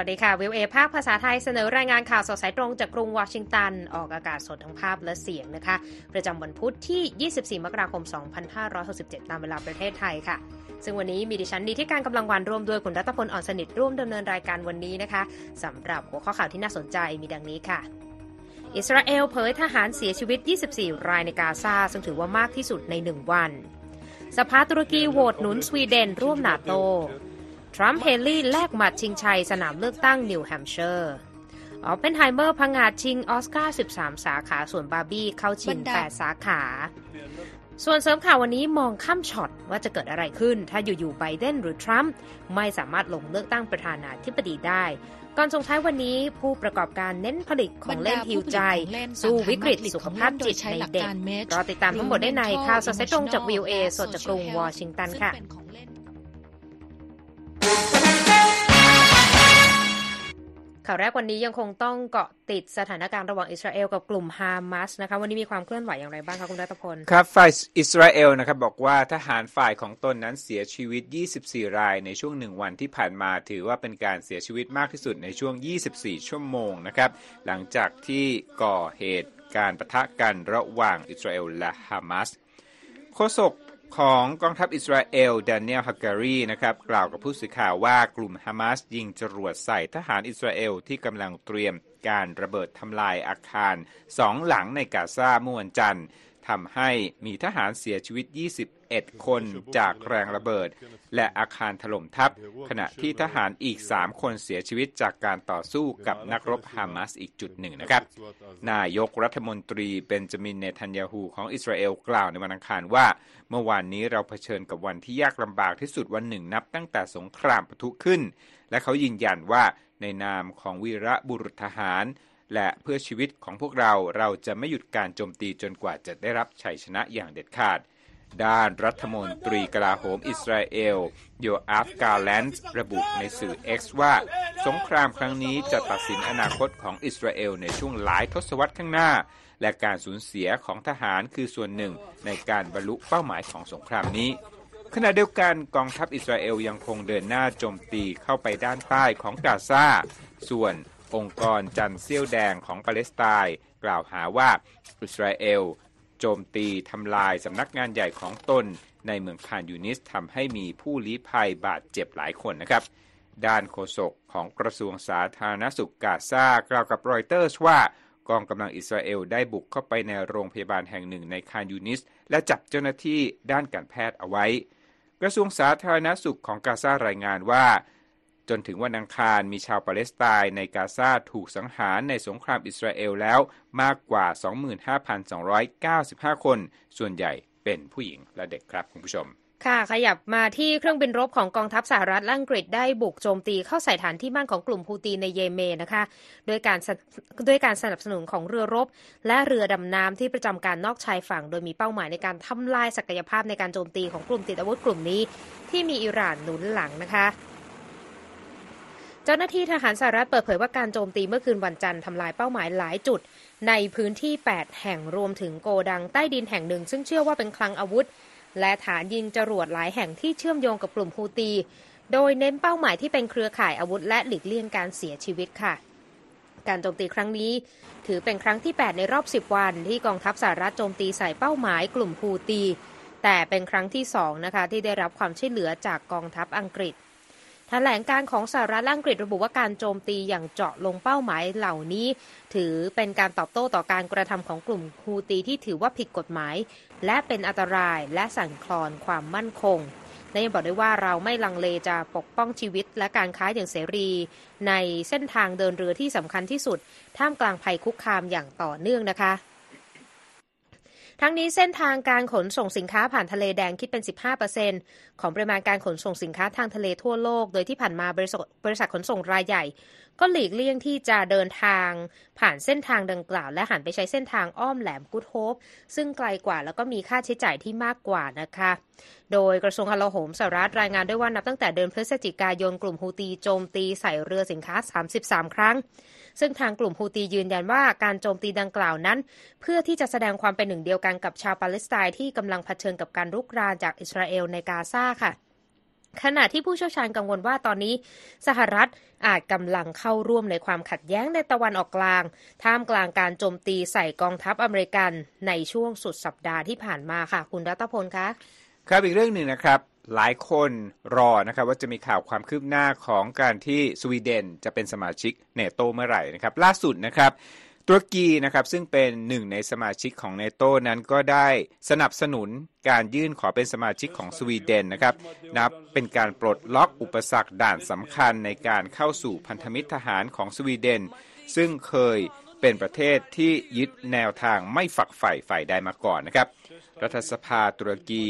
วัสดีค่ะวิวเอภาคภาษาไทยเสนอรายงานข่าวสดสายตรงจากกรุงวอชิงตัน ออกอากาศสดทั้งภาพและเสียงนะคะ ประจำวันพุธที่ 24 มกราคม 2567 ตามเวลาประเทศไทยค่ะ ซึ่งวันนี้มีดิฉันดีที่การกำลังวันร่วมด้วยคุณรัตพลอ่อนสนิทร่วมดำเนินรายการวันนี้นะคะสำหรับหัวข้อข่าวที่น่าสนใจมีดังนี้ค่ะอิสราเอลเผยทหารเสียชีวิต 24 รายในกาซาซึ่งถือว่ามากที่สุดใน 1 วัน สภาตุรกีโหวตหนุนสวีเดนร่วมนาโต ทรัมป์เฮลี่แลกหมัดชิงชัยสนามเลือกตั้งนิวแฮมป์เชอร์ออปเพนไฮเมอร์พังงาดชิงออสการ์ 13 สาขา ส่วนบาร์บี้เข้าชิง 8 สาขา ส่วนเสริมข่าววันนี้มองข้ามช็อตว่าจะเกิดอะไรขึ้น ถ้าอยู่ๆไบเดนหรือทรัมป์ไม่สามารถลงเลือกตั้งประธานาธิบดีได้ ก่อนส่งท้ายวันนี้ผู้ประกอบการเน้นผลิตของเล่นฮิวใจ สู้วิกฤตสุขภาพจิตในเด็กรอติดตามทั้งหมดได้ในข่าวสดสายตรงจากวีโอเอสดจากกรุงวอชิงตันค่ะ ข่าวแรกวันนี้ยังคงต้องเกาะติดสถานการณ์ระหว่างอิสราเอลกับกลุ่มฮามาสนะคะวันนี้มีความเคลื่อนไหวอย่างไรบ้างคะคุณรัตพล ครับฝ่ายอิสราเอลนะครับบอกว่าทหารฝ่ายของตนนั้นเสียชีวิต 24 รายในช่วงหนึ่งวันที่ผ่านมาถือว่าเป็นการเสียชีวิตมากที่สุดในช่วง 24 ชั่วโมงนะครับหลังจากที่ก่อเหตุการประทะกันระหว่างอิสราเอลและฮามาสโฆษก ของกองทัพอิสราเอลดานิเอลฮักการีนะครับกล่าวกับผู้สื่อข่าวว่ากลุ่มฮามาสยิงจรวดใส่ทหารอิสราเอลที่กำลังเตรียมการระเบิดทำลายอาคารสองหลังในกาซาเมื่อวันจันทร์ ทำให้มีทหารเสียชีวิต 21 คนจากแรงระเบิด และอาคารถล่มทับ ขณะที่ทหารอีก 3 คนเสียชีวิตจากการต่อสู้กับนักรบฮามาสอีกจุดหนึ่งนะครับ นายกรัฐมนตรีเบนจามินเนทันยาฮูของอิสราเอลกล่าวในวันอังคารว่า เมื่อวานนี้เราเผชิญกับวันที่ยากลำบากที่สุดวันหนึ่งนับตั้งแต่สงครามปะทุขึ้น และเขายืนยันว่าในนามของวีระบุรุษทหาร และเพื่อชีวิตของพวกเราเราจะไม่หยุดการโจมตีจนกว่าจะได้รับชัยชนะอย่างเด็ดขาด ด้านรัฐมนตรีกลาโหมอิสราเอลโยอาฟกาแลนด์ระบุในสื่อ X ว่า สงครามครั้งนี้จะตัดสินอนาคตของอิสราเอลในช่วงหลายทศวรรษข้างหน้า และการสูญเสียของทหารคือส่วนหนึ่งในการบรรลุเป้าหมายของสงครามนี้ขณะเดียวกันกองทัพอิสราเอลยังคงเดินหน้าโจมตีเข้าไปด้านใต้ของกาซาส่วน องค์กรจันเซี่ยวแดงของปาเลสไตน์กล่าวหาว่าอิสราเอลโจมตีทำลายสำนักงานใหญ่ของตนในเมืองคานยูนิสทำให้มีผู้ลี้ภัยบาดเจ็บหลายคนนะครับ ด้านโฆษกของกระทรวงสาธารณสุขกาซากล่าวกับรอยเตอร์สว่ากองกำลังอิสราเอลได้บุกเข้าไปในโรงพยาบาลแห่งหนึ่งในคานยูนิส และจับเจ้าหน้าที่ด้านการแพทย์เอาไว้ กระทรวงสาธารณสุขของกาซารายงานว่า จนถึงวันอังคารมีชาวปาเลสไตน์ในกาซาถูกสังหารในสงครามอิสราเอลแล้วมากกว่า 25,295 คน ส่วนใหญ่เป็นผู้หญิงและเด็กครับคุณผู้ชมค่ะ ขยับมาที่เครื่องบินรบของกองทัพสหรัฐและอังกฤษได้บุกโจมตีเข้าใส่ฐานที่มั่นของกลุ่มฮูตีในเยเมนนะคะด้วยการด้วยการสนับสนุนของเรือรบ และเรือดำน้ำที่ประจำการนอกชายฝั่ง โดยมีเป้าหมายในการทำลายศักยภาพในการโจมตีของกลุ่มติดอาวุธกลุ่มนี้ ที่มีอิหร่านหนุนหลังนะคะ เจ้าหน้าที่ทหารสหรัฐเปิดเผยว่าการโจมตีเมื่อคืนวันจันทร์ทำลายเป้าหมายหลายจุด ในพื้นที่ 8 แห่งรวมถึงโกดังใต้ดินแห่งหนึ่ง ซึ่งเชื่อว่าเป็นคลังอาวุธ และฐานยิงจรวดหลายแห่งที่เชื่อมโยงกับกลุ่มฮูตี โดยเน้นเป้าหมายที่เป็นเครือข่ายอาวุธ และหลีกเลี่ยงการเสียชีวิตค่ะ การโจมตีครั้งนี้ ถือเป็นครั้งที่ 8 ในรอบ 10 วัน ที่กองทัพสหรัฐโจมตีใส่เป้าหมายกลุ่มฮูตี แต่เป็นครั้งที่2นะคะที่ได้รับความช่วยเหลือจากกองทัพอังกฤษ แถลงการของสหรัฐละอังกฤษระบุว่าการโจมตีอย่างเจาะลงเป้าหมายเหล่านี้ ถือเป็นการตอบโต้ต่อการกระทำของกลุ่มฮูตีที่ถือว่าผิดกฎหมาย และเป็นอันตรายและสั่นคลอนความมั่นคงและยังบอกได้ว่าเราไม่ลังเลจะปกป้องชีวิตและการค้าอย่างเสรี ในเส้นทางเดินเรือที่สำคัญที่สุด ท่ามกลางภัยคุกคามอย่างต่อเนื่องนะคะ ทั้งนี้เส้นทางการขนส่งสินค้าผ่านทะเลแดงคิดเป็น 15%ของปริมาณการขนส่งสินค้าทางทะเลทั่วโลก โดยที่ผ่านมาบริษัทบริษัทขนส่งรายใหญ่ ก็หลีกเลี่ยงที่จะเดินทางผ่านเส้นทางดังกล่าว และหันไปใช้เส้นทางอ้อมแหลมกุดโฮปซึ่งไกลกว่าแล้วก็มีค่าใช้จ่ายที่มากกว่านะคะ โดยกระทรวงกลาโหมสหรัฐรายงานด้วยว่านับตั้งแต่เดือนพฤศจิกายนกลุ่มฮูตีโจมตีใส่เรือสินค้า 33 ครั้ง ซึ่งทางกลุ่มฮูตียืนยันว่าการโจมตีดังกล่าวนั้น เพื่อที่จะแสดงความเป็นหนึ่งเดียวกันกับชาวปาเลสไตน์ที่กำลังเผชิญกับการรุกรานจากอิสราเอลในกาซาค่ะขณะที่ผู้เชี่ยวชาญกังวลว่าตอนนี้ สหรัฐอาจกำลังเข้าร่วมในความขัดแย้งในตะวันออกกลาง ท่ามกลางการโจมตีใส่กองทัพอเมริกันในช่วงสุดสัปดาห์ที่ผ่านมาค่ะ คุณรัตพลคะ ครับอีกเรื่องหนึ่งนะครับ หลายคนรอนะครับว่าจะมีข่าวความคืบหน้าของการที่สวีเดนจะเป็นสมาชิกเนโตเมื่อไหร่นะครับ ล่าสุดนะครับตุรกีนะครับซึ่งเป็นหนึ่งในสมาชิกของเนโตนั้นก็ได้สนับสนุนการยื่นขอเป็นสมาชิกของสวีเดนนะครับนับเป็นการปลดล็อกอุปสรรคด่านสำคัญในการเข้าสู่พันธมิตรทหารของสวีเดน ซึ่งเคย เป็นประเทศที่ยึดแนวทางไม่ฝักใฝ่ฝ่ายใดมาก่อนนะครับ รัฐสภาตุรกี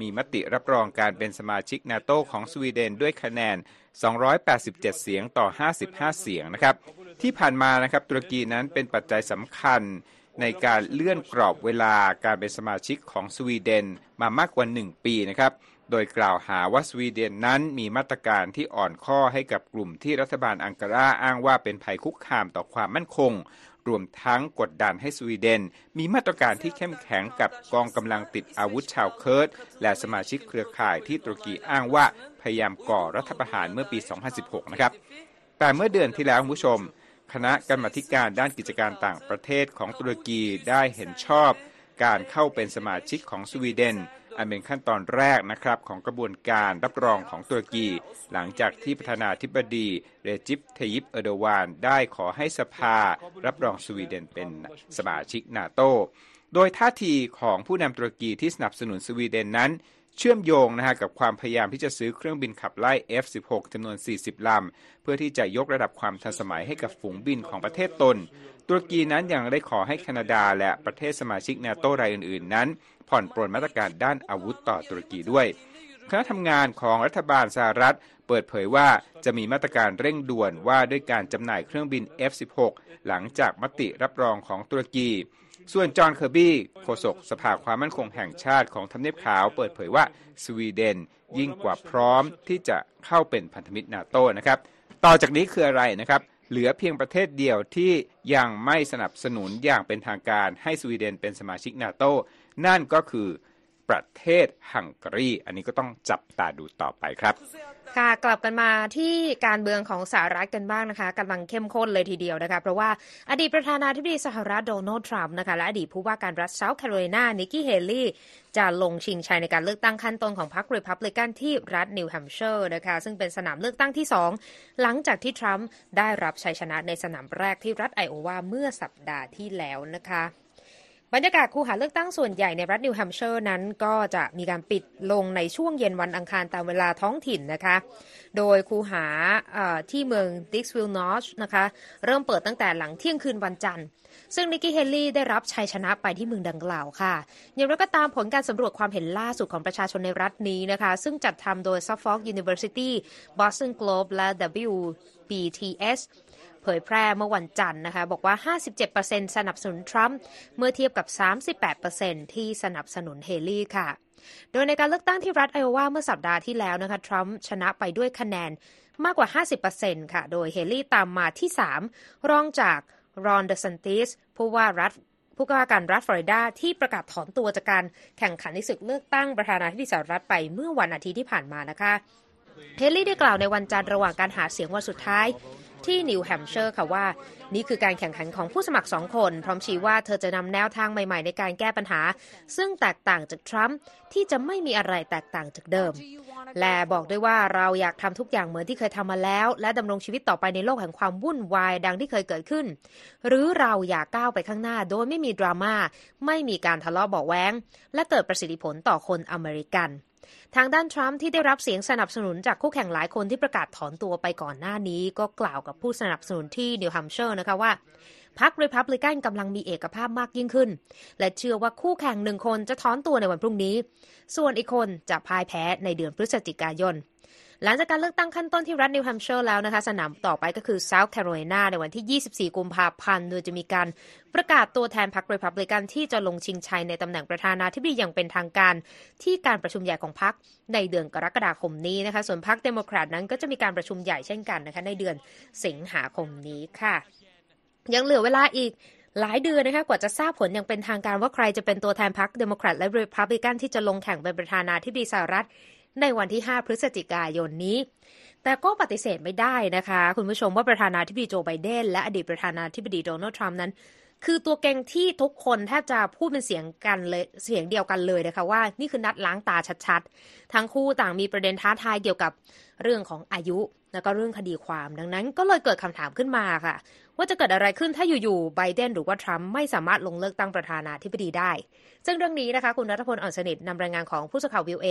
มีมติรับรองการเป็นสมาชิกนาโตของสวีเดนด้วยคะแนน 287 เสียงต่อ 55 เสียงนะครับ ที่ผ่านมานะครับตุรกีนั้นเป็นปัจจัยสำคัญในการเลื่อนกรอบเวลาการเป็นสมาชิกของสวีเดนมามากกว่า 1 ปีนะครับ โดยกล่าวหาว่าสวีเดนนั้นมีมาตรการที่อ่อนข้อให้กับกลุ่มที่รัฐบาลอังการาอ้างว่าเป็นภัยคุกคามต่อความมั่นคง รวมทั้งกดดันให้สวีเดน มีมาตรการที่เข้มแข็งกับกองกำลังติดอาวุธชาวเคิร์ดและสมาชิกเครือข่ายที่ตุรกีอ้างว่าพยายามก่อรัฐประหารเมื่อปี 2016 นะครับ แต่เมื่อเดือนที่แล้วคุณผู้ชม คณะกรรมการด้านกิจการต่างประเทศของตุรกีได้เห็นชอบ การเข้าเป็นสมาชิกของสวีเดน อันเป็นขั้นตอนแรกนะครับของกระบวนการรับรองของตุรกี หลังจากที่ประธานาธิบดีเรจิปเทยิปเอโดวาน ได้ขอให้สภารับรองสวีเดนเป็นสมาชิกนาโต โดยท่าทีของผู้นำตุรกีที่สนับสนุนสวีเดนนั้นเชื่อมโยงนะฮะกับความพยายามที่จะซื้อเครื่องบินขับไล่ F-16 จำนวน 40 ลำ เพื่อที่จะยกระดับความทันสมัยให้กับฝูงบินของประเทศตน ตุรกีนั้นยังได้ขอให้แคนาดาและประเทศสมาชิกนาโตรายอื่นๆ นั้น ผ่อนปรนมาตรการด้านอาวุธต่อตุรกีด้วยคณะทำงานของรัฐบาลสหรัฐ เปิดเผยว่าจะมีมาตรการเร่งด่วนว่าด้วยการจำหน่ายเครื่องบิน F-16 หลังจากมติรับรองของตุรกี ส่วนจอห์นเคอร์บี้โฆษกสภาความมั่นคงแห่งชาติของทำเนียบขาวเปิดเผยว่าสวีเดนยิ่งกว่าพร้อมที่จะเข้าเป็นพันธมิตรนาโตนะครับ ต่อจากนี้คืออะไรนะครับ เหลือเพียงประเทศเดียวที่ยังไม่สนับสนุนอย่างเป็นทางการให้สวีเดนเป็นสมาชิกนาโต นั่นก็คือประเทศฮังการี อันนี้ก็ต้องจับตาดูต่อไปครับ ค่ะกลับกันมาที่การเมืองของสหรัฐกันบ้างนะคะกำลังเข้มข้นเลยทีเดียวนะคะ เพราะว่าอดีตประธานาธิบดีสหรัฐโดนัลด์ทรัมป์นะคะและอดีตผู้ว่าการรัฐเซาท์แคโรไลนานิกกี้เฮลลี่จะลงชิงชัยในการเลือกตั้งขั้นต้นของพรรครีพับลิกันที่รัฐนิวแฮมป์เชอร์นะคะซึ่งเป็นสนามเลือกตั้งที่ 2 หลังจากที่ทรัมป์ได้รับชัยชนะในสนามแรกที่รัฐไอโอวาเมื่อสัปดาห์ที่แล้วนะคะ บรรยากาศคูหาเลือกตั้งส่วนใหญ่ในรัฐนิวแฮมป์เชอร์นั้นก็จะมีการปิดลงในช่วงเย็นวันอังคารตามเวลาท้องถิ่นนะคะ โดยคูหาที่เมืองดิกซ์วิลล์นอตช์นะคะ เริ่มเปิดตั้งแต่หลังเที่ยงคืนวันจันทร์ ซึ่งนิกกี้เฮลี่ได้รับชัยชนะไปที่เมืองดังกล่าวค่ะ อย่างไรก็ตามผลการสำรวจความเห็นล่าสุดของประชาชนในรัฐนี้นะคะ ซึ่งจัดทำโดย Suffolk University Boston Globe และ WBTS เผยแพร่เมื่อวันจันทร์นะคะ บอกว่า 57%สนับสนุนทรัมป์เมื่อเทียบกับ 38%ที่สนับสนุนเฮลี่ค่ะ โดยในการเลือกตั้งที่รัฐไอโอวาเมื่อสัปดาห์ที่แล้วนะคะทรัมป์ชนะไปด้วยคะแนนมากกว่า 50%ค่ะ โดยเฮลี่ตามมาที่ 3 รองจากรอนเดซันติสผู้ว่ารัฐผู้ว่าการรัฐฟลอริดาที่ประกาศถอนตัวจากการแข่งขันในศึกเลือกตั้งประธานาธิบดีสหรัฐไปเมื่อวันอาทิตย์ที่ผ่านมานะคะ เฮลี่ได้กล่าวในวันจันทร์ระหว่างการหาเสียงวันสุดท้าย ที่นิวแฮมป์เชอร์ค่ะว่า นี่คือการแข่งขันของผู้สมัครสองคน พร้อมชี้ว่าเธอจะนำแนวทางใหม่ๆ ในการแก้ปัญหา ซึ่งแตกต่างจากทรัมป์ที่จะไม่มีอะไรแตกต่างจากเดิม และบอกด้วยว่าเราอยากทำทุกอย่างเหมือนที่เคยทำมาแล้ว และดำรงชีวิตต่อไปในโลกแห่งความวุ่นวายดังที่เคยเกิดขึ้น หรือเราอยากก้าวไปข้างหน้าโดยไม่มีดราม่าไม่มีการทะเลาะเบาแว้งและเกิดประสิทธิผลต่อคนอเมริกัน ทางด้านทรัมป์ที่ได้รับเสียงสนับสนุนจากคู่แข่งหลายคนที่ประกาศถอนตัวไปก่อนหน้านี้ ก็กล่าวกับผู้สนับสนุนที่นิวแฮมป์เชอร์นะคะว่าพรรครีพับลิกันกำลังมีเอกภาพมากยิ่งขึ้น และเชื่อว่าคู่แข่งหนึ่งคนจะถอนตัวในวันพรุ่งนี้ ส่วนอีกคนจะพ่ายแพ้ในเดือนพฤศจิกายน หลังจากการเลือกตั้งขั้นต้นที่รัฐนิวแฮมป์เชอร์แล้วนะคะ สนามต่อไปก็คือเซาท์แคโรไลนาในวันที่ 24 กุมภาพันธ์โดยจะมีการประกาศตัวแทนพรรครีพับลิกันที่จะลงชิงชัยในตำแหน่งประธานาธิบดีอย่างเป็นทางการที่การประชุมใหญ่ของพรรคในเดือนกรกฎาคมนี้นะคะ ส่วนพรรคเดโมแครตนั้นก็จะมีการประชุมใหญ่เช่นกันนะคะในเดือนสิงหาคมนี้ค่ะ ยังเหลือเวลาอีกหลายเดือนนะคะกว่าจะทราบผลอย่างเป็นทางการว่าใครจะเป็นตัวแทนพรรคเดโมแครตและรีพับลิกันที่จะลงแข่งเป็นประธานาธิบดีสหรัฐ ในวันที่ 5 พฤศจิกายนนี้ แต่ก็ปฏิเสธไม่ได้นะคะ คุณผู้ชมว่าประธานาธิบดีโจไบเดน และอดีตประธานาธิบดีโดนัลด์ทรัมป์นั้น คือตัวเก่งที่ทุกคนแทบจะพูดเป็นเสียงกันเลยเสียงเดียวกันเลยนะคะว่านี่คือนัดล้างตาชัดๆ ทั้งคู่ต่างมีประเด็นท้าทายเกี่ยวกับเรื่องของอายุ แล้วก็เรื่องคดีความดังนั้นก็เลยเกิดคำถามขึ้นมาค่ะ ว่าจะเกิดอะไรขึ้นถ้าอยู่ๆไบเดนหรือว่าทรัมป์ไม่สามารถลงเลือกตั้งประธานาธิบดีได้ ซึ่งเรื่องนี้นะคะ คุณรัฐพลอ่อนสนิทนำรายงานของผู้สื่อข่าววิวเอ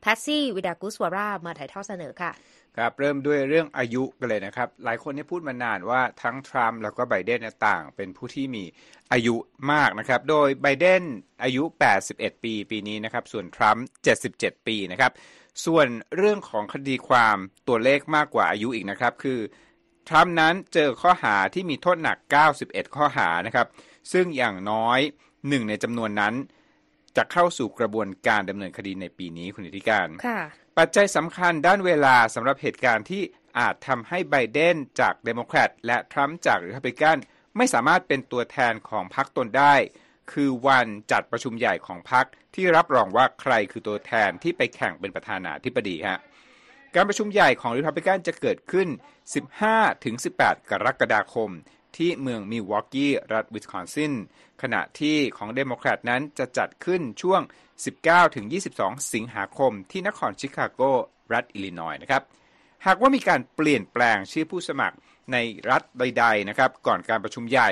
แพสซี่วิดากุสวารามาถ่ายทอดเสนอค่ะครับเริ่มด้วยเรื่องอายุกันเลยนะครับ หลายคนเนี่พูดมานานว่าทั้งทรัมป์แล้วก็ไบเดนต่าง เป็นผู้ที่มีอายุมากนะครับ โดยไบเดนอายุ 81 ปีปีนี้นะครับ ส่วนทรัมป์ 77 ปีนะครับ ส่วนเรื่องของคดีความตัวเลขมากกว่าอายุอีกนะครับ คือทรัมป์นั้นเจอข้อหาที่มีโทษหนัก 91 ข้อหานะครับ ซึ่งอย่างน้อยหนึ่งในจำนวนนั้นจะเข้าสู่กระบวนการดำเนินคดีในปีนี้คุณธิการค่ะปัจจัยสำคัญด้านเวลาสำหรับเหตุการณ์ที่อาจทำให้ไบเดนจากเดโมแครตและทรัมป์จากริพับลิกันไม่สามารถเป็นตัวแทนของพรรคตนได้ คือวันจัดประชุมใหญ่ของพรรคที่รับรองว่าใครคือตัวแทนที่ไปแข่งเป็นประธานาธิบดีฮะการประชุมใหญ่ของริพับลิกันจะเกิดขึ้น 15-18 กรกฎาคม ที่เมืองมิวอกกี้รัฐวิสคอนซิน ขณะที่ของเดโมแครตนั้นจะจัดขึ้นช่วง 19-22 สิงหาคม ที่นครชิคาโก รัฐอิลลินอย์นะครับ หากว่ามีการเปลี่ยนแปลงชื่อผู้สมัครในรัฐใดๆนะครับ ก่อนการประชุมใหญ่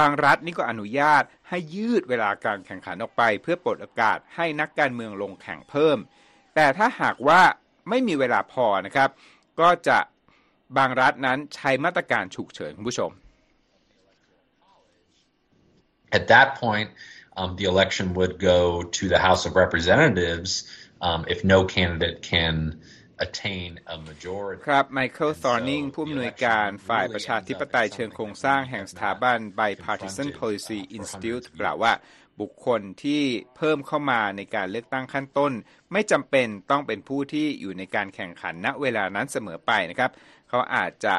บางรัฐนี่ก็อนุญาตให้ยืดเวลาการแข่งขันออกไป เพื่อปลดโอกาสให้นักการเมืองลงแข่งเพิ่ม แต่ถ้าหากว่าไม่มีเวลาพอนะครับ ก็จะบางรัฐนั้นใช้มาตรการฉุกเฉินคุณผู้ชม At that point, um, the election would go to the House of Representatives um, if no candidate can attain a majority. ครับไมเคิล t อร์นิงผู้อำนวยการฝ่ายประชาธิปไตยเชิงโครงสร้างแห่งสถาบัน Bipartisan Policy Institute กล่าวว่าบุคคลที่เพิ่มเข้ามาในการเลือกตั้งขั้นต้น ไม่จำเป็นต้องเป็นผู้ที่อยู่ในการแข่งขันณเวลานั้นเสมอไปนะครับ เขาอาจจะ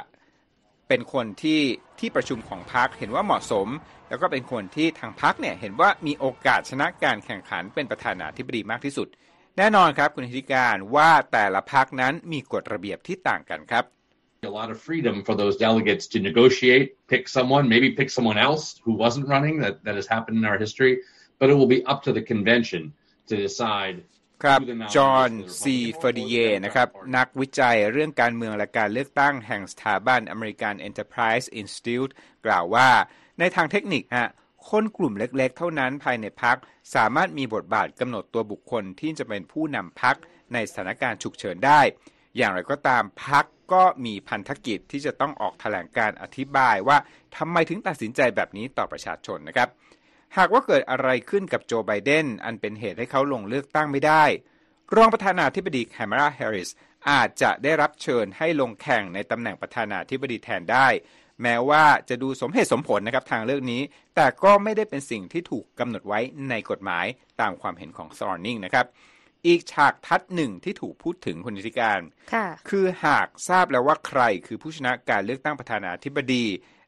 เป็นคนที่ที่ประชุมของพรรคเห็นว่าเหมาะสม แล้วก็เป็นคนที่ทางพรรคเนี่ยเห็นว่ามีโอกาสชนะการแข่งขันเป็นประธานาธิบดีมากที่สุด แน่นอนครับคุณธิการว่าแต่ละพรรคนั้นมีกฎระเบียบที่ต่างกันครับ a lot of freedom for those delegates to negotiate, pick someone, maybe pick someone else who wasn't running. That that has happened in our history, but it will be up to the convention to decide. ครับจอห์นซี ฟอร์เทียร์นะครับ นักวิจัยเรื่องการเมืองและการเลือกตั้งแห่งสถาบัน American Enterprise Institute กล่าวว่าในทางเทคนิคฮะ คนกลุ่มเล็กๆ เท่านั้นภายในพรรคสามารถมีบทบาทกำหนดตัวบุคคลที่จะเป็นผู้นำพรรคในสถานการณ์ฉุกเฉินได้ อย่างไรก็ตามพรรคก็มีพันธกิจที่จะต้องออกแถลงการณ์อธิบายว่าทำไมถึงตัดสินใจแบบนี้ต่อประชาชนนะครับ หากว่าเกิดอะไรขึ้นกับโจไบเดนอันเป็นเหตุให้เขาลงเลือกตั้งไม่ได้ รองประธานาธิบดีแคมราแฮร์ริสอาจจะได้รับเชิญให้ลงแข่งในตำแหน่งประธานาธิบดีแทนได้ แม้ว่าจะดูสมเหตุสมผลนะครับทางเลือกนี้ แต่ก็ไม่ได้เป็นสิ่งที่ถูกกำหนดไว้ในกฎหมายตามความเห็นของซอร์นิงนะครับอีกฉากทัดหนึ่งที่ถูกพูดถึงคุณธิการค่ะคือหากทราบแล้วว่าใครคือผู้ชนะการเลือกตั้งประธานาธิบดี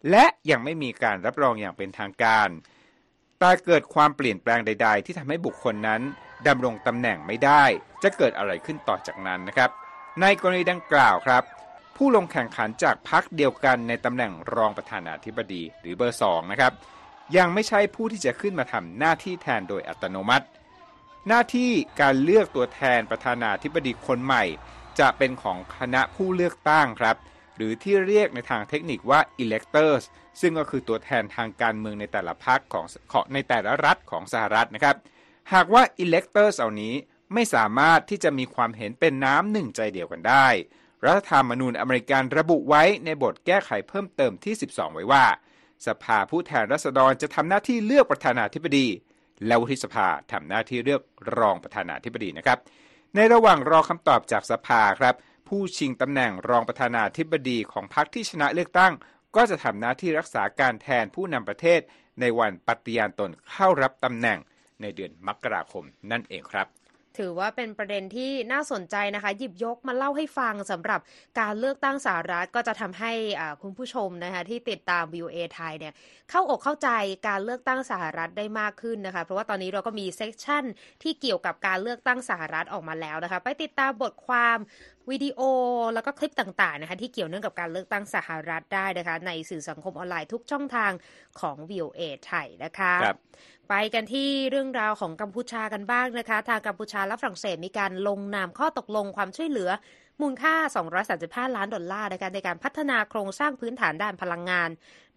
และยังไม่มีการรับรองอย่างเป็นทางการแต่เกิดความเปลี่ยนแปลงใด ๆ ที่ทำให้บุคคลนั้นดำรงตำแหน่งไม่ได้ จะเกิดอะไรขึ้นต่อจากนั้นนะครับ ในกรณีดังกล่าวครับ ผู้ลงแข่งขันจากพรรคเดียวกันในตำแหน่งรองประธานาธิบดีหรือเบอร์สองนะครับ ยังไม่ใช่ผู้ที่จะขึ้นมาทำหน้าที่แทนโดยอัตโนมัติ หน้าที่การเลือกตัวแทนประธานาธิบดีคนใหม่ จะเป็นของคณะผู้เลือกตั้งครับ หรือที่เรียกในทางเทคนิคว่า electors ซึ่งก็คือตัวแทนทางการเมืองในแต่ละพรรคของในแต่ละรัฐของสหรัฐนะครับ หากว่า electors เหล่านี้ไม่สามารถที่จะมีความเห็นเป็นน้ำหนึ่งใจเดียวกันได้ รัฐธรรมนูญอเมริกันระบุไว้ในบทแก้ไขเพิ่มเติมที่ 12 ไว้ว่า สภาผู้แทนราษฎรจะทำหน้าที่เลือกประธานาธิบดี และวุฒิสภาทำหน้าที่เลือกรองประธานาธิบดีนะครับ ในระหว่างรอคำตอบจากสภาครับ ผู้ชิงตำแหน่งรองประธานาธิบดีของพรรคที่ชนะเลือกตั้ง ก็จะทำหน้าที่รักษาการแทนผู้นำประเทศ ในวันปฏิญาณตนเข้ารับตำแหน่งในเดือนมกราคมนั่นเองครับ ถือว่าเป็นประเด็นที่น่าสนใจนะคะ หยิบยกมาเล่าให้ฟังสำหรับการเลือกตั้งสหรัฐก็จะทำให้คุณผู้ชมนะคะที่ติดตาม VOA ไทยเนี่ยเข้าอกเข้าใจการเลือกตั้งสหรัฐได้มากขึ้นนะคะ เพราะว่าตอนนี้เราก็มีเซสชั่นที่เกี่ยวกับการเลือกตั้งสหรัฐออกมาแล้วนะคะ ไปติดตามบทความ วิดีโอแล้วก็คลิปต่างๆนะคะที่เกี่ยวเนื่องกับการเลือกตั้งสหรัฐได้นะคะในสื่อสังคมออนไลน์ทุกช่องทางของ VOA ไทยนะคะครับไปกันที่เรื่องราวของกัมพูชากันบ้างนะคะ ทางกัมพูชาและฝรั่งเศสมีการลงนามข้อตกลงความช่วยเหลือมูลค่า 235 ล้านดอลลาร์ในการในการพัฒนาโครงสร้างพื้นฐานด้านพลังงาน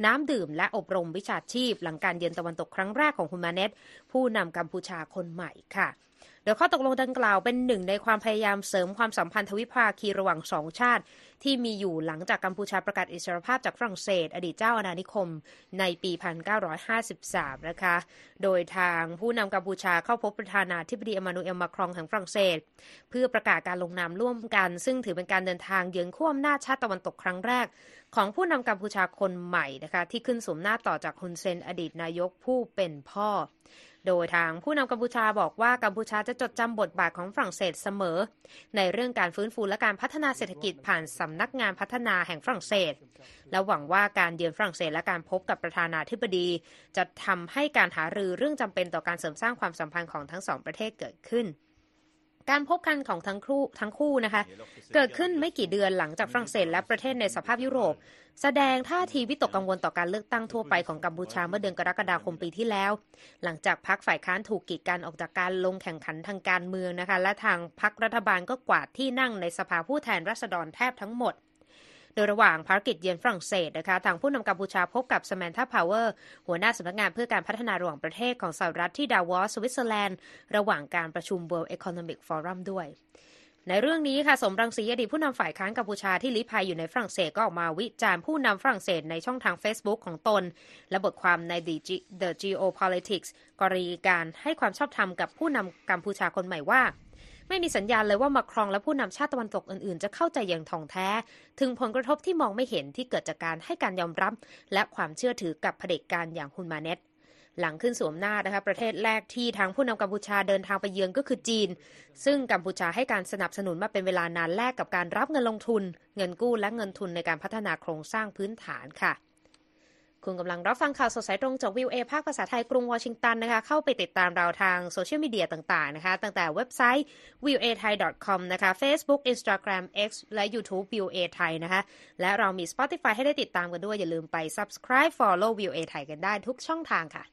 น้ำดื่มและอบรมวิชาชีพ หลังการเยือนตะวันตกครั้งแรกของคุณมาเนตผู้นำกัมพูชาคนใหม่ค่ะโดยข้อตกลงดังกล่าวเป็นหนึ่งในความพยายามเสริมความสัมพันธ์ทวิภาคีระหว่างสองชาติ ที่มีอยู่หลังจากกัมพูชาประกาศอิสรภาพจากฝรั่งเศส อดีตเจ้าอาณานิคม ในปี 1953 นะคะ โดยทางผู้นำกัมพูชาเข้าพบประธานาธิบดีอมานูเอลมาครองแห่งฝรั่งเศส เพื่อประกาศการลงนามร่วมกัน ซึ่งถือเป็นการเดินทางเยือนขั้วอำนาจชาติตะวันตกครั้งแรก ของผู้นำกัมพูชาคนใหม่นะคะที่ขึ้นสมหน้าต่อจากฮุนเซนอดีตนายกผู้เป็นพ่อ โดยทางผู้นำกัมพูชาบอกว่ากัมพูชาจะจดจำบทบาทของฝรั่งเศสเสมอ ในเรื่องการฟื้นฟูและการพัฒนาเศรษฐกิจผ่านสำนักงานพัฒนาแห่งฝรั่งเศส และหวังว่าการเยือนฝรั่งเศสและการพบกับประธานาธิบดี จะทำให้การหารือเรื่องจำเป็นต่อการเสริมสร้างความสัมพันธ์ของทั้งสองประเทศเกิดขึ้นการพบกันของทั้งคู่ทั้งคู่นะคะ เกิดขึ้นไม่กี่เดือนหลังจากฝรั่งเศสและประเทศในสหภาพยุโรป แสดงท่าทีวิตกกังวลต่อการเลือกตั้งทั่วไปของกัมพูชาเมื่อเดือนกรกฎาคมปีที่แล้ว หลังจากพรรคฝ่ายค้านถูกกีดกันออกจากการลงแข่งขันทางการเมืองนะคะ และทางพรรครัฐบาลก็กวาดที่นั่งในสภาผู้แทนราษฎรแทบทั้งหมดโดยระหว่างภารกิจเยือนฝรั่งเศสนะคะ ทางผู้นำกัมพูชาพบกับซาแมนธาพาวเวอร์หัวหน้าสำนักงานเพื่อการพัฒนาระหว่างประเทศของสหรัฐที่ดาวอสสวิตเซอร์แลนด์ ระหว่างการประชุม World Economic Forum ด้วย ในเรื่องนี้ค่ะสมรังสีอดีตผู้นำฝ่ายค้านกัมพูชาที่ลี้ภัยอยู่ในฝรั่งเศสก็ออกมาวิจารณ์ผู้นำฝรั่งเศสในช่องทาง Facebook ของตน และบทความใน The Geopolitics กรณีการให้ความชอบธรรมกับผู้นำกัมพูชาคนใหม่ว่า ไม่มีสัญญาณเลยว่ามาครองและผู้นำชาติตะวันตกอื่นๆ จะเข้าใจอย่างท่องแท้ ถึงผลกระทบที่มองไม่เห็นที่เกิดจากการให้การยอมรับ และความเชื่อถือกับเผด็จการอย่างฮุนมาเนต หลังขึ้นสวมหน้านะคะประเทศแรกที่ทางผู้นำกัมพูชาเดินทางไปเยือนก็คือจีน ซึ่งกัมพูชาให้การสนับสนุนมาเป็นเวลานานแลกกับการรับเงินลงทุน เงินกู้และเงินทุนในการพัฒนาโครงสร้างพื้นฐานค่ะ คุณกำลังรับฟังข่าวสดสายตรงจากวิวเอภาคภาษาไทยกรุงวอชิงตันนะคะเข้าไปติดตามเราทางโซเชียลมีเดียต่างๆนะคะตั้งแต่เว็บไซต์ v i e w a t h a i c o m นะคะ Facebook Instagram X และ YouTube v i e w a Thai นะคะและเรามี Spotify ให้ได้ติดตามกันด้วยอย่าลืมไป subscribe follow v i e w a Thai กันได้ทุกช่องทางค่ะ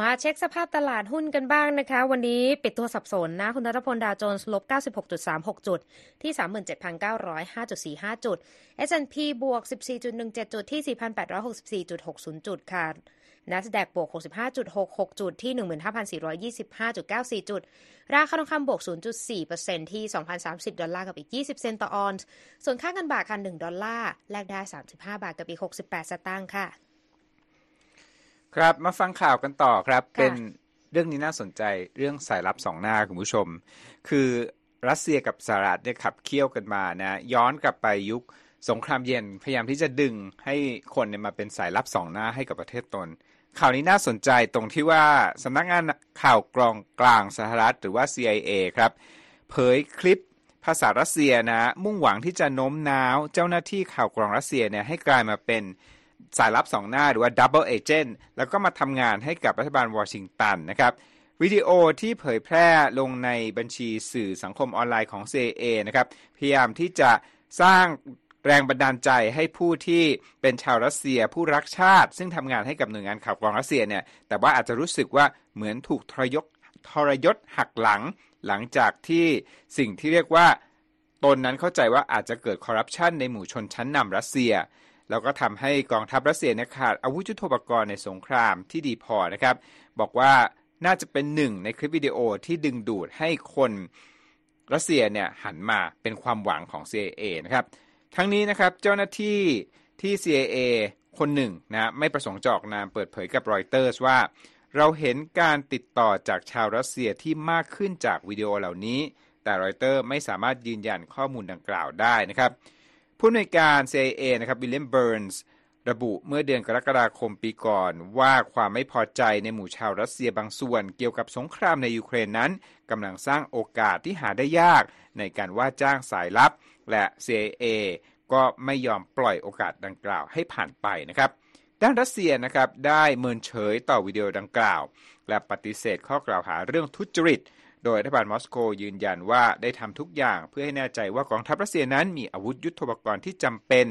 มาเช็คสภาพตลาดหุ้นกันบ้างนะคะ วันนี้ปิดตัวสับสนนะ คุณรัตพลดาวโจนส์ลบ 96.36 จุด ที่ 37,905.45 จุด S&P บวก 14.17 จุด ที่ 4,864.60 จุดค่ะ NASDAQ บวก 65.66 จุด ที่ 15,425.94 จุด ราคาทองคำบวก 0.4%ที่ 2,030 ดอลลาร์กับอีก 20 เซนต์ต่อออนซ์ ส่วนค่าเงินบาทค่ะ 1 ดอลลาร์ แลกได้ 35 บาทกับอีก 68 สตางค์ค่ะ ครับมาฟังข่าวกันต่อครับ เป็นเรื่องนี้น่าสนใจเรื่องสายลับสองหน้าคุณผู้ชม คือรัสเซียกับสหรัฐเนี่ยขับเคี่ยวกันมานะย้อนกลับไปยุคสงครามเย็นพยายามที่จะดึงให้คนเนี่ยมาเป็นสายลับสองหน้าให้กับประเทศตน ข่าวนี้น่าสนใจตรงที่ว่าสำนักงานข่าวกรองกลางสหรัฐหรือว่า CIA ครับ เผยคลิปภาษารัสเซียนะ มุ่งหวังที่จะโน้มน้าวเจ้าหน้าที่ข่าวกรองรัสเซียเนี่ยให้กลายมาเป็น สายลับสองหน้าหรือว่า Double Agent แล้วก็มาทำงานให้กับรัฐบาลวอชิงตันนะครับวิดีโอที่เผยแพร่ลงในบัญชีสื่อสังคมออนไลน์ของ CIA นะครับพยายามที่จะสร้างแรงบันดาลใจให้ผู้ที่เป็นชาวรัสเซียผู้รักชาติ ซึ่งทำงานให้กับหน่วยงานข่าวกรองรัสเซียเนี่ยแต่ว่าอาจจะรู้สึกว่าเหมือนถูกทรยศทรยศหักหลัง หลังจากที่สิ่งที่เรียกว่าตนนั้นเข้าใจว่าอาจจะเกิดคอร์รัปชันในหมู่ชนชั้นนำรัสเซีย แล้วก็ทำให้กองทัพรัสเซียเนี่ยขาดอาวุธยุทโธปกรณ์ในสงครามที่ดีพอนะครับ บอกว่าน่าจะเป็นหนึ่งในคลิปวิดีโอที่ดึงดูดให้คนรัสเซียเนี่ยหันมาเป็นความหวังของ CIA นะครับ ทั้งนี้นะครับเจ้าหน้าที่ที่ CIA คนหนึ่งนะไม่ประสงค์ออกนามเปิดเผยกับรอยเตอร์สว่า เราเห็นการติดต่อจากชาวรัสเซียที่มากขึ้นจากวิดีโอเหล่านี้ แต่รอยเตอร์ไม่สามารถยืนยันข้อมูลดังกล่าวได้นะครับ ผู้อำนวยการ CIA นะครับวิลเลียมเบิร์นส์ระบุเมื่อเดือนกรกฎาคมปีก่อนว่าความไม่พอใจในหมู่ชาวรัสเซียบางส่วนเกี่ยวกับสงครามในยูเครนนั้นกำลังสร้างโอกาสที่หาได้ยากในการว่าจ้างสายลับ และ CIA ก็ไม่ยอมปล่อยโอกาสดังกล่าวให้ผ่านไปนะครับ ด้านรัสเซียนะครับได้เมินเฉยต่อวิดีโอดังกล่าว และปฏิเสธข้อกล่าวหาเรื่องทุจริต โดยรัฐบาลมอสโกยืนยันว่าได้ทำทุกอย่างเพื่อให้แน่ใจว่ากองทัพรัสเซียนั้นมีอาวุธยุทโธปกรณ์ที่จำเป็น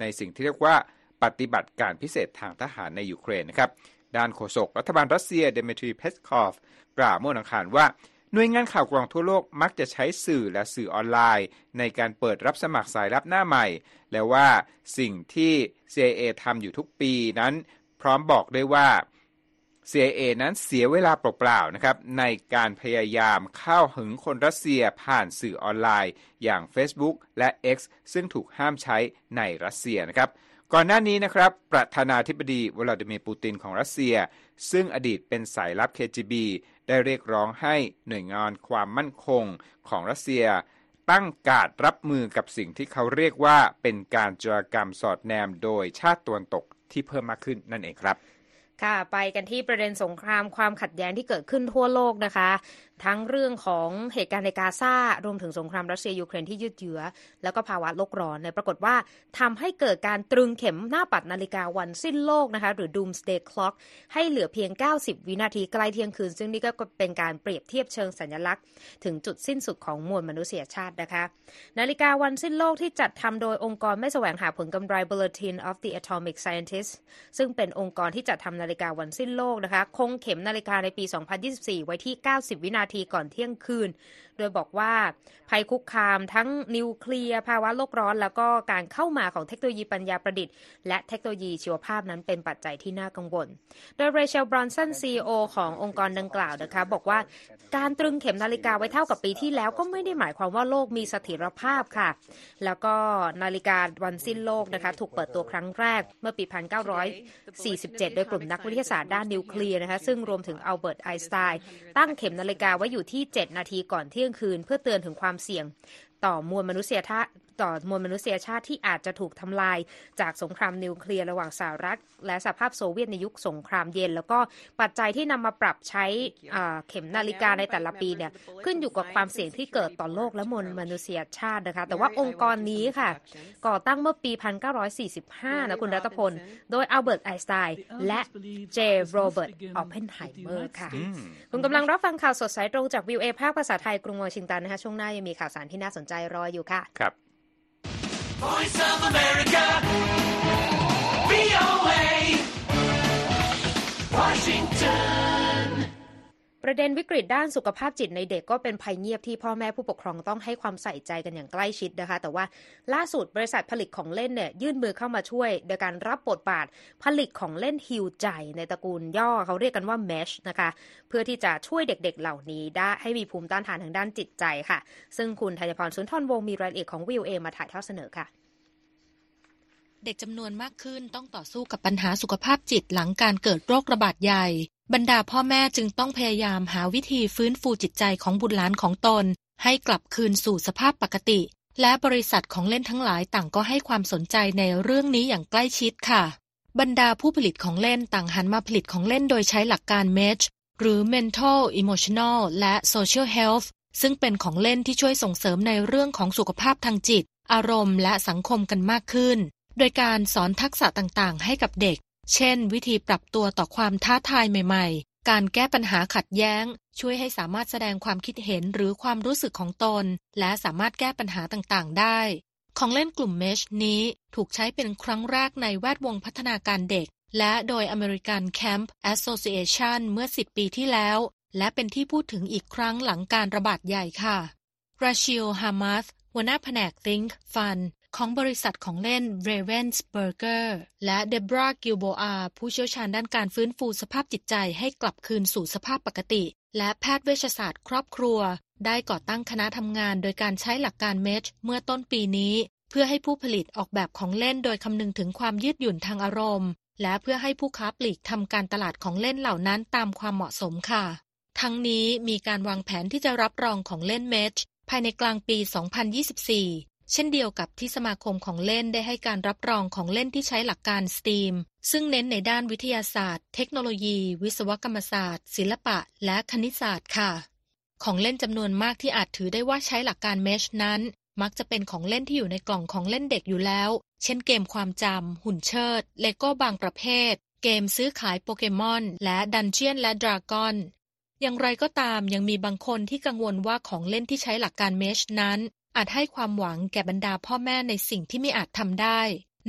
ในสิ่งที่เรียกว่าปฏิบัติการพิเศษทางทหารในยูเครนนะครับด้านโฆษกรัฐบาลรัสเซียเดมิทรีเพสคอฟ กล่าวเมื่อวันอังคารว่าหน่วยงานข่าวกรองทั่วโลกมักจะใช้สื่อและสื่อออนไลน์ ในการเปิดรับสมัครสายลับหน้าใหม่ และว่าสิ่งที่ CIA ทำอยู่ทุกปีนั้น พร้อมบอกด้วยว่า CIA นั้นเสียเวลาเปล่าๆนะครับในการพยายามเข้าหึงคนรัสเซียผ่านสื่อออนไลน์ อย่าง Facebook และ X ซึ่งถูกห้ามใช้ในรัสเซียนะครับก่อนหน้านี้นะครับประธานาธิบดีวลาดิเมียร์ปูตินของรัสเซีย ซึ่งอดีตเป็นสายลับ KGB ได้เรียกร้องให้หน่วยงานความมั่นคงของรัสเซีย ตั้งการรับมือกับสิ่งที่เขาเรียกว่าเป็นการจารกรรมสอดแนมโดยชาติตะวันตกที่เพิ่มมากขึ้นนั่นเองครับ ค่ะ ไปกันที่ประเด็นสงครามความขัดแย้งที่เกิดขึ้นทั่วโลกนะคะ ทั้งเรื่องของเหตุการณ์ในกาซารวมถึงสงครามรัสเซียยูเครนที่ยืดเยื้อ แล้วก็ภาวะโลกร้อนเนี่ยปรากฏว่าทำให้เกิดการตรึงเข็มหน้าปัดนาฬิกาวันสิ้นโลกนะคะหรือ Doomsday Clock ให้เหลือเพียง 90 วินาทีใกล้เที่ยงคืน ซึ่งนี่ก็เป็นการเปรียบเทียบเชิงสัญลักษณ์ ถึงจุดสิ้นสุดของมวลมนุษยชาตินะคะ นาฬิกาวันสิ้นโลกที่จัดทำโดยองค์กรไม่แสวงหาผลกำไร Bulletin of the Atomic Scientists ซึ่งเป็นองค์กรที่จัดทำนาฬิกาวันสิ้นโลกนะคะคงเข็มนาฬิกาในปี 2024 ไว้ที่ 90 วินาทีก่อนเที่ยงคืน โดยบอกว่าภัยคุกคามทั้งนิวเคลียร์ภาวะโลกร้อน แล้วก็การเข้ามาของเทคโนโลยีปัญญาประดิษฐ์ และเทคโนโลยีชีวภาพนั้นเป็นปัจจัยที่น่ากังวล โดยเรเชลบรอนสันซีอขององค์กรดังกล่าวนะคะบอกว่าการตรึงเข็มนาฬิกาไว้เท่ากับปีที่แล้วก็ไม่ได้หมายความว่าโลกมีเสถียรภาพค่ะ แล้วก็นาฬิกาวันสิ้นโลกนะคะถูกเปิดตัวครั้งแรกเมื่อปี 1947 โดยกลุ่มนักวิทยาศาสตร์ด้านนิวเคลียร์นะคะซึ่งรวมถึงอัลเบิร์ตไอน์สไตน์ตั้งเข็มนาฬิกาไว้อยู่ที่ 7 นาทีก่อนเที่ยงคืน เพื่อเตือนถึงความเสี่ยง ต่อมวลมนุษยชา ติต่อมวลมนุษยชาติที่อาจจะถูกทำลายจากสงครามนิวเคลียร์ระหว่างสหรัฐและสหภาพโซเวียตในยุคสงครามเย็น แล้วก็ปัจจัยที่นำมาปรับใช้เข็มนาฬิกาในแต่ละปีเนี่ยขึ้นอยู่กับความเสี่ยงที่เกิดต่อโลกและมวลมนุษยชาตินะคะแต่ว่าองค์กรนี้ค่ะ ก่อตั้งเมื่อปี 1945 นะคุณรัตพล โดยอัลเบิร์ตไอน์สไตน์และเจโรเบิร์ตออปเพนไฮเมอร์ค่ะ คุณกำลังรับฟังข่าวสดสายตรงจากวีโอเอภาคภาษาไทยกรุงวอชิงตันนะคะช่วงหน้ายังมีข่าวสารที่น่าสนใจรออยู่ค่ะครับ Voice of America. VOA. Washington. ประเด็นวิกฤตด้านสุขภาพจิตในเด็กก็เป็นภัยเงียบที่พ่อแม่ผู้ปกครองต้องให้ความใส่ใจกันอย่างใกล้ชิดนะคะ แต่ว่าล่าสุดบริษัทผลิตของเล่นเนี่ยยื่นมือเข้ามาช่วย โดยการรับบทบาทผลิตของเล่นฮิวใจในตระกูลย่อเขาเรียกกันว่า Mesh นะคะ เพื่อที่จะช่วยเด็กๆเหล่านี้ได้ให้มีภูมิต้านทานทางด้านจิตใจค่ะ ซึ่งคุณธัญพรสุนทรวงมีรายละเอียดของวิวเอมาถ่ายทอดเสนอค่ะเด็กจำนวนมากขึ้นต้องต่อสู้กับปัญหาสุขภาพจิตหลังการเกิดโรคระบาดใหญ่ บรรดาพ่อแม่จึงต้องพยายามหาวิธีฟื้นฟูจิตใจของบุตรหลานของตน ให้กลับคืนสู่สภาพปกติ และบริษัทของเล่นทั้งหลายต่างก็ให้ความสนใจในเรื่องนี้อย่างใกล้ชิดค่ะ บรรดาผู้ผลิตของเล่นต่างหันมาผลิตของเล่นโดยใช้หลักการ MEDGE หรือ Mental Emotional และ Social Health ซึ่งเป็นของเล่นที่ช่วยส่งเสริมในเรื่องของสุขภาพทางจิต อารมณ์และสังคมกันมากขึ้น โดยการสอนทักษะต่างๆ ให้กับเด็ก เช่น วิธีปรับตัวต่อความท้าทายใหม่ ๆ การแก้ปัญหาขัดแย้ง ช่วยให้สามารถแสดงความคิดเห็นหรือความรู้สึกของตน และสามารถแก้ปัญหาต่างๆ ได้ ของเล่นกลุ่มเมชนี้ถูกใช้เป็นครั้งแรกในแวดวงพัฒนาการเด็ก และโดย American Camp Association เมื่อ 10 ปีที่แล้ว และเป็นที่พูดถึงอีกครั้งหลังการระบาดใหญ่ค่ะราชิลฮามาสหัวหน้าแผนก Think Fun ของบริษัทของเล่น Ravensburger และเดบรากิลโบอาผู้เชี่ยวชาญด้านการฟื้นฟูสภาพจิตใจให้กลับคืนสู่สภาพปกติ และแพทย์เวชศาสตร์ครอบครัว ได้ก่อตั้งคณะทำงานโดยการใช้หลักการเมชเมื่อต้นปีนี้ เพื่อให้ผู้ผลิตออกแบบของเล่นโดยคำนึงถึงความยืดหยุ่นทางอารมณ์ และเพื่อให้ผู้ค้าปลีกทำการตลาดของเล่นเหล่านั้นตามความเหมาะสมค่ะ ทั้งนี้มีการวางแผนที่จะรับรองของเล่นเมชภายในกลางปี 2024 เช่นเดียวกับที่สมาคมของเล่นได้ให้การรับรองของเล่นที่ใช้หลักการ STEAM ซึ่งเน้นในด้านวิทยาศาสตร์ เทคโนโลยี วิศวกรรมศาสตร์ ศิลปะ และคณิตศาสตร์ค่ะ ของเล่นจำนวนมากที่อาจถือได้ว่าใช้หลักการเมชนั้น มักจะเป็นของเล่นที่อยู่ในกล่องของเล่นเด็กอยู่แล้ว เช่นเกมความจำหุ่นเชิด เลโก้บางประเภท เกมซื้อขายโปเกมอน และดันเจียนและดราก้อนอย่างไรก็ตามยังมีบางคนที่กังวลว่าของเล่นที่ใช้หลักการเมชนั้น อาจให้ความหวังแก่บรรดาพ่อแม่ในสิ่งที่ไม่อาจทำได้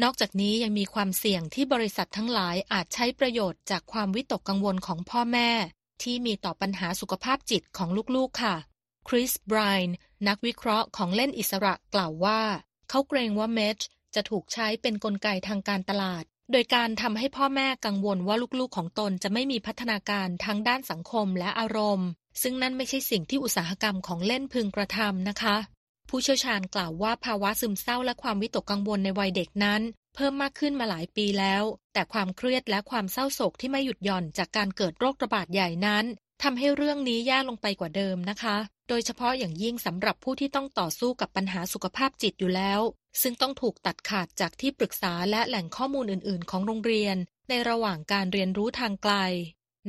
นอกจากนี้ยังมีความเสี่ยงที่บริษัททั้งหลายอาจใช้ประโยชน์จากความวิตกกังวลของพ่อแม่ ที่มีต่อปัญหาสุขภาพจิตของลูกๆค่ะ คริสไบรน์นักวิเคราะห์ของเล่นอิสระกล่าวว่า เขาเกรงว่าเมชจะถูกใช้เป็นนกลไกทางการตลาด โดยการทำให้พ่อแม่กังวลว่าลูกๆของตนจะไม่มีพัฒนาการทั้งด้านสังคมและอารมณ์ ซึ่งนั่นไม่ใช่สิ่งที่อุตสาหกรรมของเล่นพึงกระทำนะคะ ผู้เชี่ยวชาญกล่าวว่าภาวะซึมเศร้าและความวิตกกังวลในวัยเด็กนั้น เพิ่มมากขึ้นมาหลายปีแล้ว แต่ความเครียดและความเศร้าโศกที่ไม่หยุดหย่อนจากการเกิดโรคระบาดใหญ่นั้นทำให้เรื่องนี้แย่ลงไปกว่าเดิมนะคะ โดยเฉพาะอย่างยิ่งสำหรับผู้ที่ต้องต่อสู้กับปัญหาสุขภาพจิตอยู่แล้ว ซึ่งต้องถูกตัดขาดจากที่ปรึกษาและแหล่งข้อมูลอื่น ๆ ของโรงเรียน ในระหว่างการเรียนรู้ทางไกล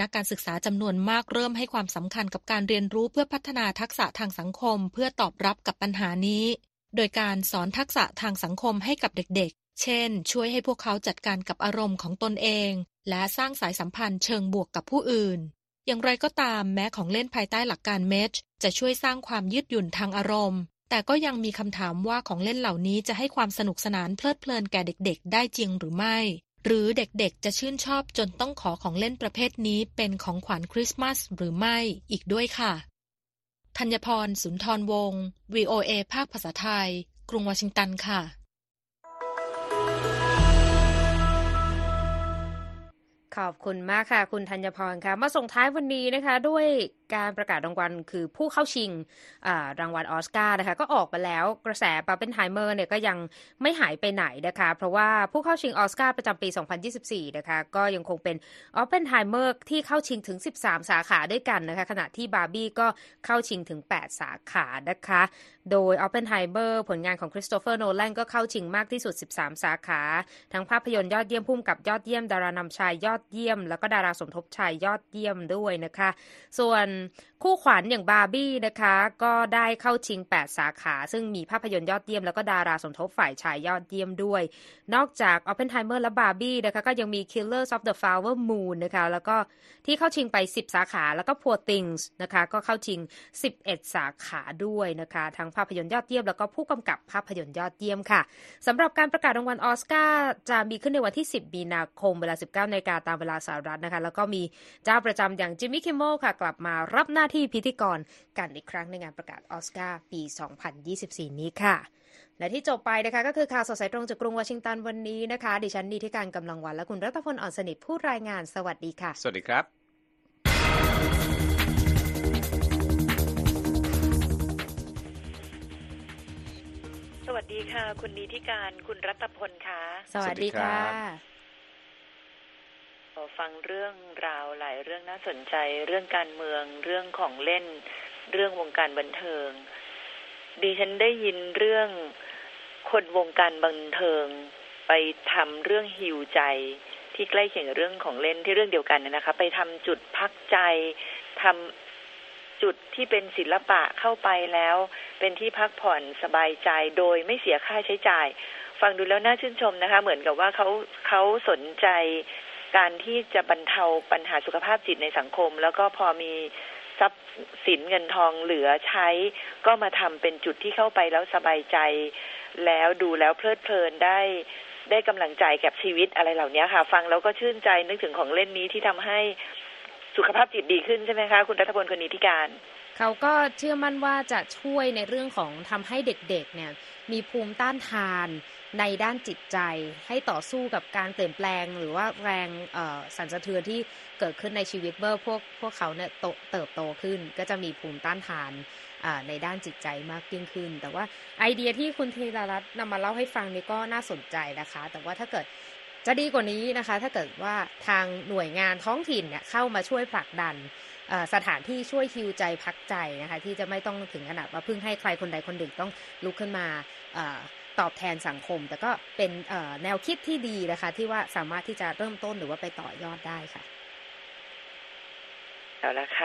นักการศึกษาจำนวนมากเริ่มให้ความสำคัญกับการเรียนรู้เพื่อพัฒนาทักษะทางสังคม เพื่อตอบรับกับปัญหานี้ โดยการสอนทักษะทางสังคมให้กับเด็กๆ เช่น ช่วยให้พวกเขาจัดการกับอารมณ์ของตนเอง และสร้างสายสัมพันธ์เชิงบวกกับผู้อื่น อย่างไรก็ตามแม้ของเล่นภายใต้หลักการเมชจะช่วยสร้างความยืดหยุ่นทางอารมณ์ แต่ก็ยังมีคำถามว่าของเล่นเหล่านี้จะให้ความสนุกสนานเพลิดเพลินแก่เด็กๆ ได้จริงหรือไม่ หรือเด็กๆ จะชื่นชอบจนต้องขอของเล่นประเภทนี้เป็นของขวัญคริสต์มาสหรือไม่อีกด้วยค่ะ ธัญพร สุนทรวงศ์ VOA ภาคภาษาไทย กรุงวอชิงตันค่ะ ขอบคุณมากค่ะ คุณธัญพรค่ะ มาส่งท้ายวันนี้นะคะด้วย การประกาศรางวัลคือผู้เข้าชิงรางวัลออสการ์นะคะก็ออกมาแล้วกระแสออปเปนไฮเมอร์เนี่ยก็ยังไม่หายไปไหนนะคะ เพราะว่าผู้เข้าชิงออสการ์ประจำปี 2024 นะคะก็ยังคงเป็นออปเปนไฮเมอร์ที่เข้าชิงถึง 13 สาขาด้วยกันนะคะขณะที่บาร์บี้ก็เข้าชิงถึง 8 สาขานะคะ โดยออปเปนไฮเมอร์ผลงานของคริสโตเฟอร์โนแลนก็เข้าชิงมากที่สุด 13 สาขา ทั้งภาพยนตร์ยอดเยี่ยมพุ่มกับยอดเยี่ยมดารานำชายยอดเยี่ยม แล้วก็ดาราสมทบชายยอดเยี่ยมด้วยนะคะ ส่วนคู่ขวัญอย่างบาร์บี้นะคะ ก็ได้เข้าชิง 8 สาขา ซึ่งมีภาพยนตร์ยอดเยี่ยมแล้วก็ดาราสมทบฝ่ายชายยอดเยี่ยมด้วย นอกจาก Oppenheimer และบาร์บี้นะคะก็ยังมี Killers of the Flower Moon นะคะแล้วก็ที่เข้าชิงไป 10 สาขาแล้วก็ Poor Things นะคะก็เข้าชิง 11 สาขาด้วยนะคะทั้งภาพยนตร์ยอดเยี่ยมแล้วก็ผู้กำกับภาพยนตร์ยอดเยี่ยมค่ะสำหรับการประกาศรางวัลออสการ์จะมีขึ้นในวันที่ 10 มีนาคมเวลา 19นาฬิกาตามเวลาสหรัฐนะคะแล้วก็มีเจ้าประจำอย่างจิมมี่คิมโมค่ะกลับมารับหน้าที่พิธีกรกันอีกครั้งในงานประกาศออสการ์ปี 2024 นี้ค่ะ และที่จบไปนะคะก็คือข่าวสดสายตรงจากกรุงวอชิงตันวันนี้นะคะ ดิฉันนีที่การกำลังวันและคุณรัตพลอ่อนสนิทผู้รายงานสวัสดีค่ะ สวัสดีครับสวัสดีค่ะ คุณนีที่การคุณรัตพลค่ะ สวัสดีค่ะข อฟังเรื่องราวหลายเรื่องน่าสนใจ เรื่องการเมืองเรื่องของเล่น เรื่องวงการบันเทิง ดิฉันได้ยินเรื่องคนวงการบันเทิง ไปทำเรื่องหิวใจที่ใกล้เคียงกับเรื่องของเล่นที่เรื่องเดียวกันนะคะ ไปทำจุดพักใจทำจุดที่เป็นศิลปะเข้าไปแล้ว เป็นที่พักผ่อนสบายใจโดยไม่เสียค่าใช้จ่ายฟังดูแล้วน่าชื่นชมนะคะ เหมือนกับว่าเขาเขาสนใจ การที่จะบรรเทาปัญหาสุขภาพจิตในสังคม แล้วก็พอมีทรัพย์สินเงินทองเหลือใช้ ก็มาทำเป็นจุดที่เข้าไปแล้วสบายใจ แล้วดูแล้วเพลิดเพลินได้ได้กำลังใจกับชีวิตอะไรเหล่านี้ค่ะ ฟังแล้วก็ชื่นใจนึกถึงของเล่นนี้ที่ทำให้สุขภาพจิตดีขึ้นใช่ไหมคะ คุณรัฐพลคนนี้ที่การ เขาก็เชื่อมั่นว่าจะช่วยในเรื่องของทำให้เด็กๆเนี่ยมีภูมิต้านทาน ในด้านจิตใจให้ต่อสู้กับการเปลี่ยนแปลงหรือว่าแรงสั่นสะเทือนที่เกิดขึ้นในชีวิตเมื่อพวกพวกเขาเนี่ยโตเติบโตขึ้น ก็จะมีภูมิต้านทานในด้านจิตใจมากยิ่งขึ้น แต่ว่าไอเดียที่คุณธีรรัตน์นำมาเล่าให้ฟังนี่ก็น่าสนใจนะคะ แต่ว่าถ้าเกิดจะดีกว่านี้นะคะ ถ้าเกิดว่าทางหน่วยงานท้องถิ่นเนี่ยเข้ามาช่วยผลักดันสถานที่ช่วยฮิวใจพักใจนะคะที่จะไม่ต้องถึงขนาดว่าพึ่งให้ใครคนใดคนหนึ่งต้องลุกขึ้นมา ตอบแทนสังคม แต่ก็เป็นแนวคิดที่ดีนะคะ ที่ว่าสามารถที่จะเริ่มต้นหรือว่าไปต่อยอดได้ค่ะเอาละค่ะ